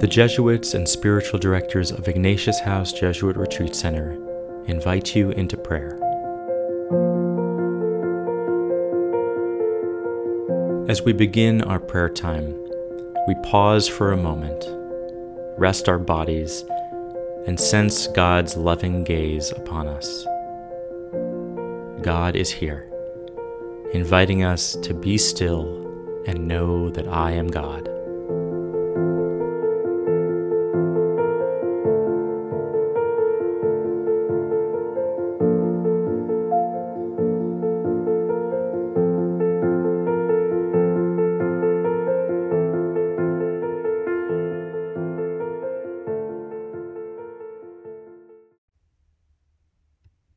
The Jesuits and spiritual directors of Ignatius House Jesuit Retreat Center invite you into prayer. As we begin our prayer time, we pause for a moment, rest our bodies, and sense God's loving gaze upon us. God is here, inviting us to be still and know that I am God.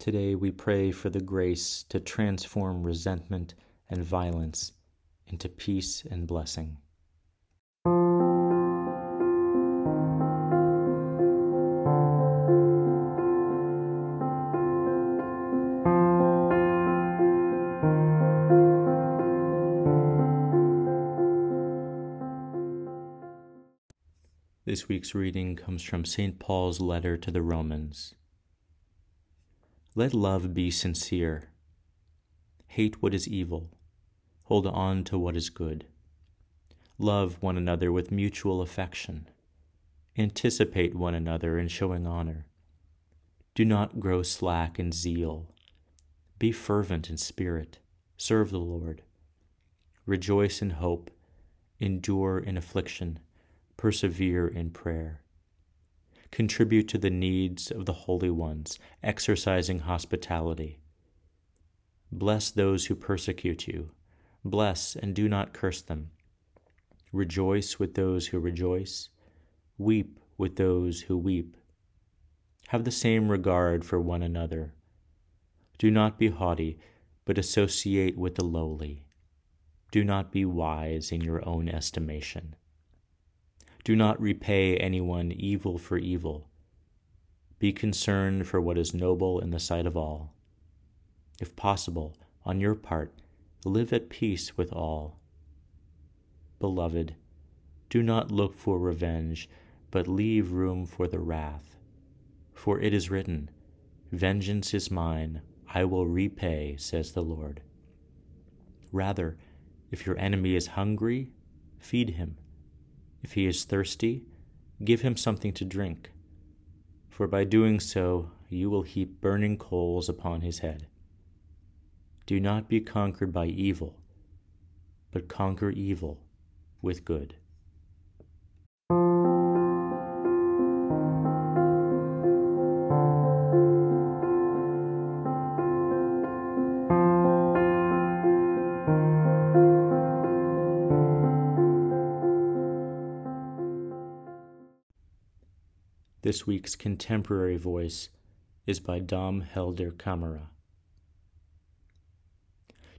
Today we pray for the grace to transform resentment and violence into peace and blessing. This week's reading comes from St. Paul's letter to the Romans. Let love be sincere. Hate what is evil. Hold on to what is good. Love one another with mutual affection. Anticipate one another in showing honor. Do not grow slack in zeal. Be fervent in spirit. Serve the Lord. Rejoice in hope. Endure in affliction. Persevere in prayer contribute to the needs of the holy ones, exercising hospitality. Bless those who persecute you. Bless and do not curse them. Rejoice with those who rejoice. Weep with those who weep. Have the same regard for one another. Do not be haughty, but associate with the lowly. Do not be wise in your own estimation. Do not repay anyone evil for evil. Be concerned for what is noble in the sight of all. If possible, on your part, live at peace with all. Beloved, do not look for revenge, but leave room for the wrath. For it is written, Vengeance is mine, I will repay, says the Lord. Rather, if your enemy is hungry, feed him. If he is thirsty, give him something to drink, for by doing so you will heap burning coals upon his head. Do not be conquered by evil, but conquer evil with good. This week's contemporary voice is by Dom Helder Camara.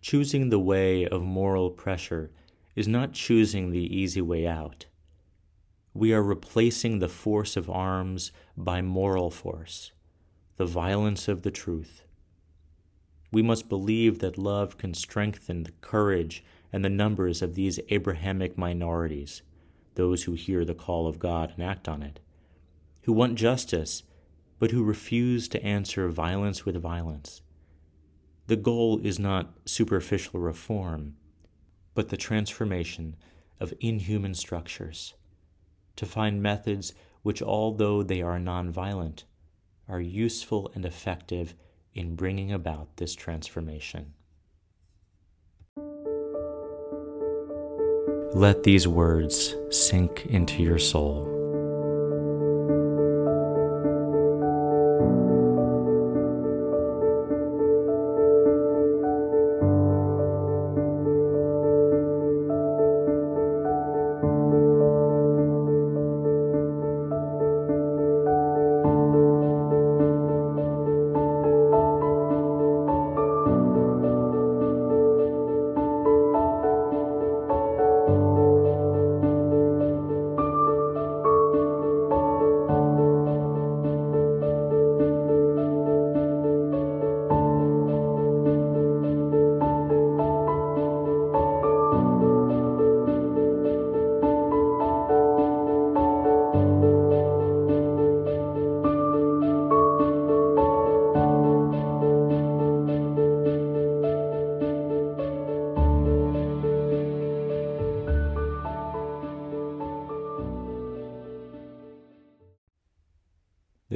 Choosing the way of moral pressure is not choosing the easy way out. We are replacing the force of arms by moral force, the violence of the truth. We must believe that love can strengthen the courage and the numbers of these Abrahamic minorities, those who hear the call of God and act on it who want justice, but who refuse to answer violence with violence. The goal is not superficial reform, but the transformation of inhuman structures, to find methods which, although they are nonviolent, are useful and effective in bringing about this transformation. Let these words sink into your soul.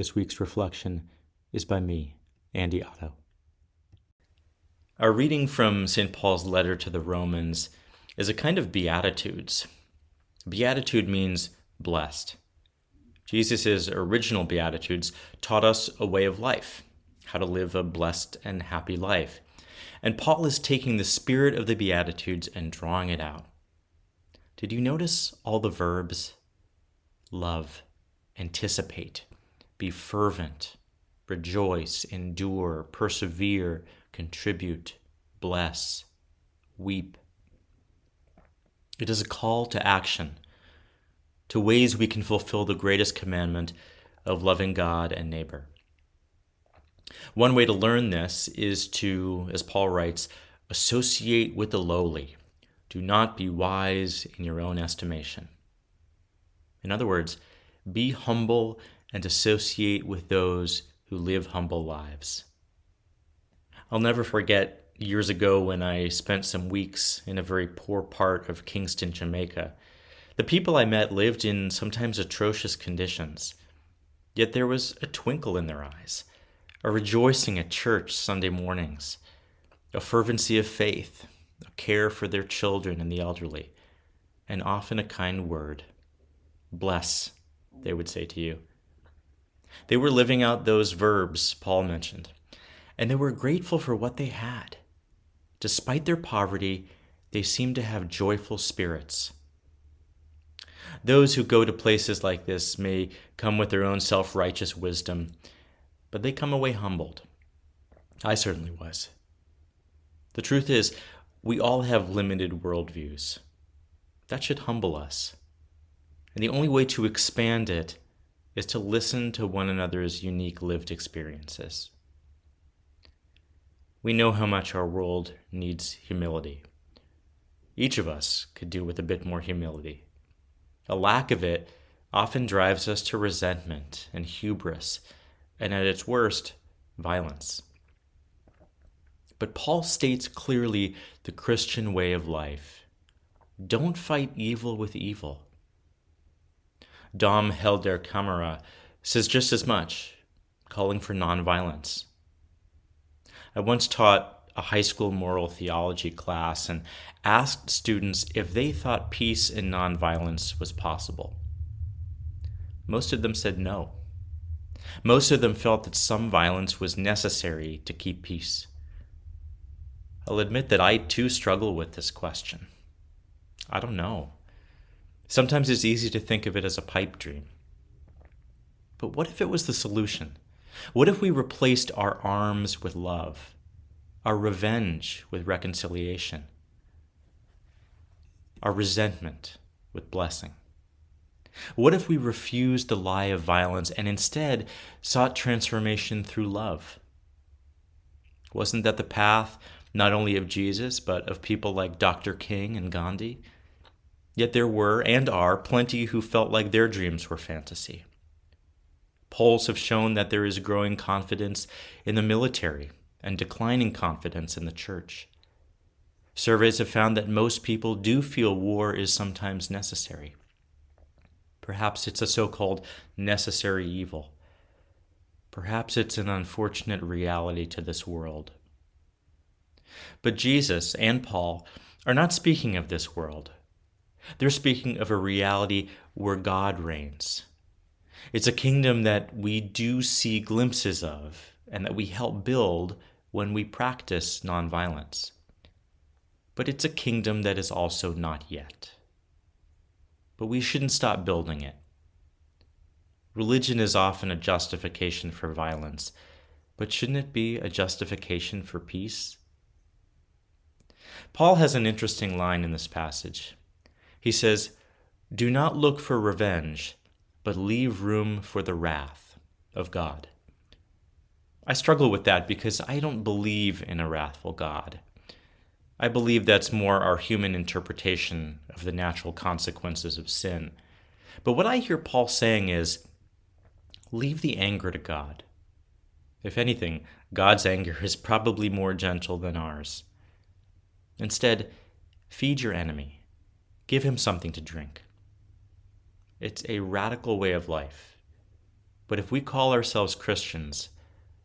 This week's reflection is by me, Andy Otto. Our reading from St. Paul's letter to the Romans is a kind of beatitudes. Beatitude means blessed. Jesus' original beatitudes taught us a way of life, how to live a blessed and happy life. And Paul is taking the spirit of the beatitudes and drawing it out. Did you notice all the verbs? Love, anticipate, be fervent, rejoice, endure, persevere, contribute, bless, weep. It is a call to action, to ways we can fulfill the greatest commandment of loving God and neighbor. One way to learn this is to, as Paul writes, associate with the lowly. Do not be wise in your own estimation. In other words, be humble and associate with those who live humble lives. I'll never forget years ago when I spent some weeks in a very poor part of Kingston, Jamaica. The people I met lived in sometimes atrocious conditions, yet there was a twinkle in their eyes, a rejoicing at church Sunday mornings, a fervency of faith, a care for their children and the elderly, and often a kind word. Bless, they would say to you. They were living out those verbs Paul mentioned, and they were grateful for what they had. Despite their poverty, they seemed to have joyful spirits. Those who go to places like this may come with their own self righteous wisdom, but they come away humbled. I certainly was. The truth is, we all have limited worldviews. That should humble us. And the only way to expand it is to listen to one another's unique lived experiences. We know how much our world needs humility. Each of us could do with a bit more humility. A lack of it often drives us to resentment and hubris, and at its worst, violence. But Paul states clearly the Christian way of life don't fight evil with evil. Dom Helder Camara says just as much, calling for nonviolence. I once taught a high school moral theology class and asked students if they thought peace and nonviolence was possible. Most of them said no. Most of them felt that some violence was necessary to keep peace. I'll admit that I too struggle with this question. I don't know. Sometimes it's easy to think of it as a pipe dream. But what if it was the solution? What if we replaced our arms with love, our revenge with reconciliation, our resentment with blessing? What if we refused the lie of violence and instead sought transformation through love? Wasn't that the path not only of Jesus, but of people like Dr. King and Gandhi? Yet there were, and are, plenty who felt like their dreams were fantasy. Polls have shown that there is growing confidence in the military and declining confidence in the church. Surveys have found that most people do feel war is sometimes necessary. Perhaps it's a so called necessary evil. Perhaps it's an unfortunate reality to this world. But Jesus and Paul are not speaking of this world. They're speaking of a reality where God reigns. It's a kingdom that we do see glimpses of and that we help build when we practice nonviolence. But it's a kingdom that is also not yet. But we shouldn't stop building it. Religion is often a justification for violence, but shouldn't it be a justification for peace? Paul has an interesting line in this passage. He says, Do not look for revenge, but leave room for the wrath of God. I struggle with that because I don't believe in a wrathful God. I believe that's more our human interpretation of the natural consequences of sin. But what I hear Paul saying is leave the anger to God. If anything, God's anger is probably more gentle than ours. Instead, feed your enemy Give him something to drink. It's a radical way of life, But if we call ourselves Christians,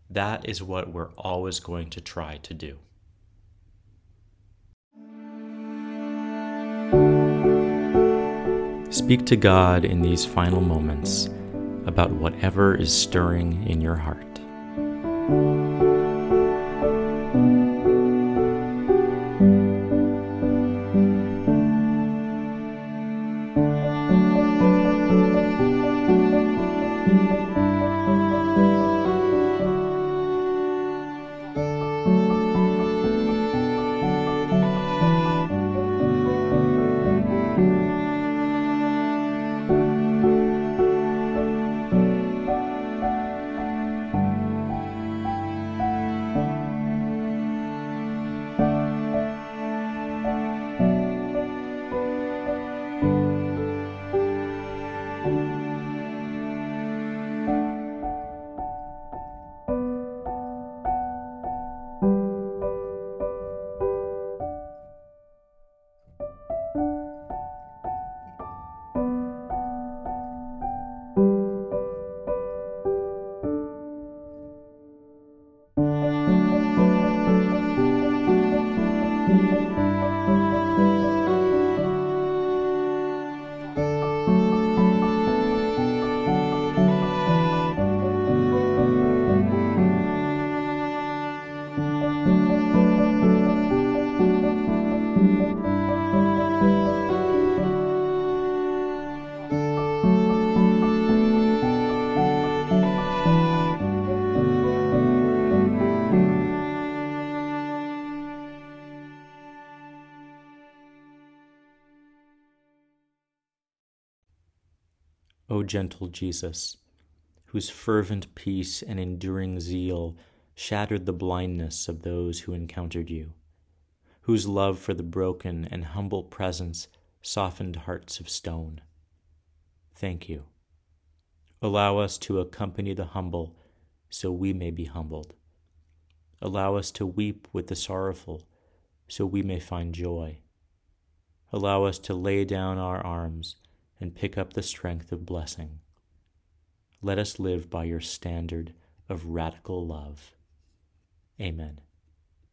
that is what we're always going to try to do. Speak to God in these final moments about whatever is stirring in your heart. O gentle Jesus, whose fervent peace and enduring zeal shattered the blindness of those who encountered you, whose love for the broken and humble presence softened hearts of stone. Thank you. Allow us to accompany the humble so we may be humbled. Allow us to weep with the sorrowful so we may find joy. Allow us to lay down our arms and pick up the strength of blessing. Let us live by your standard of radical love. Amen.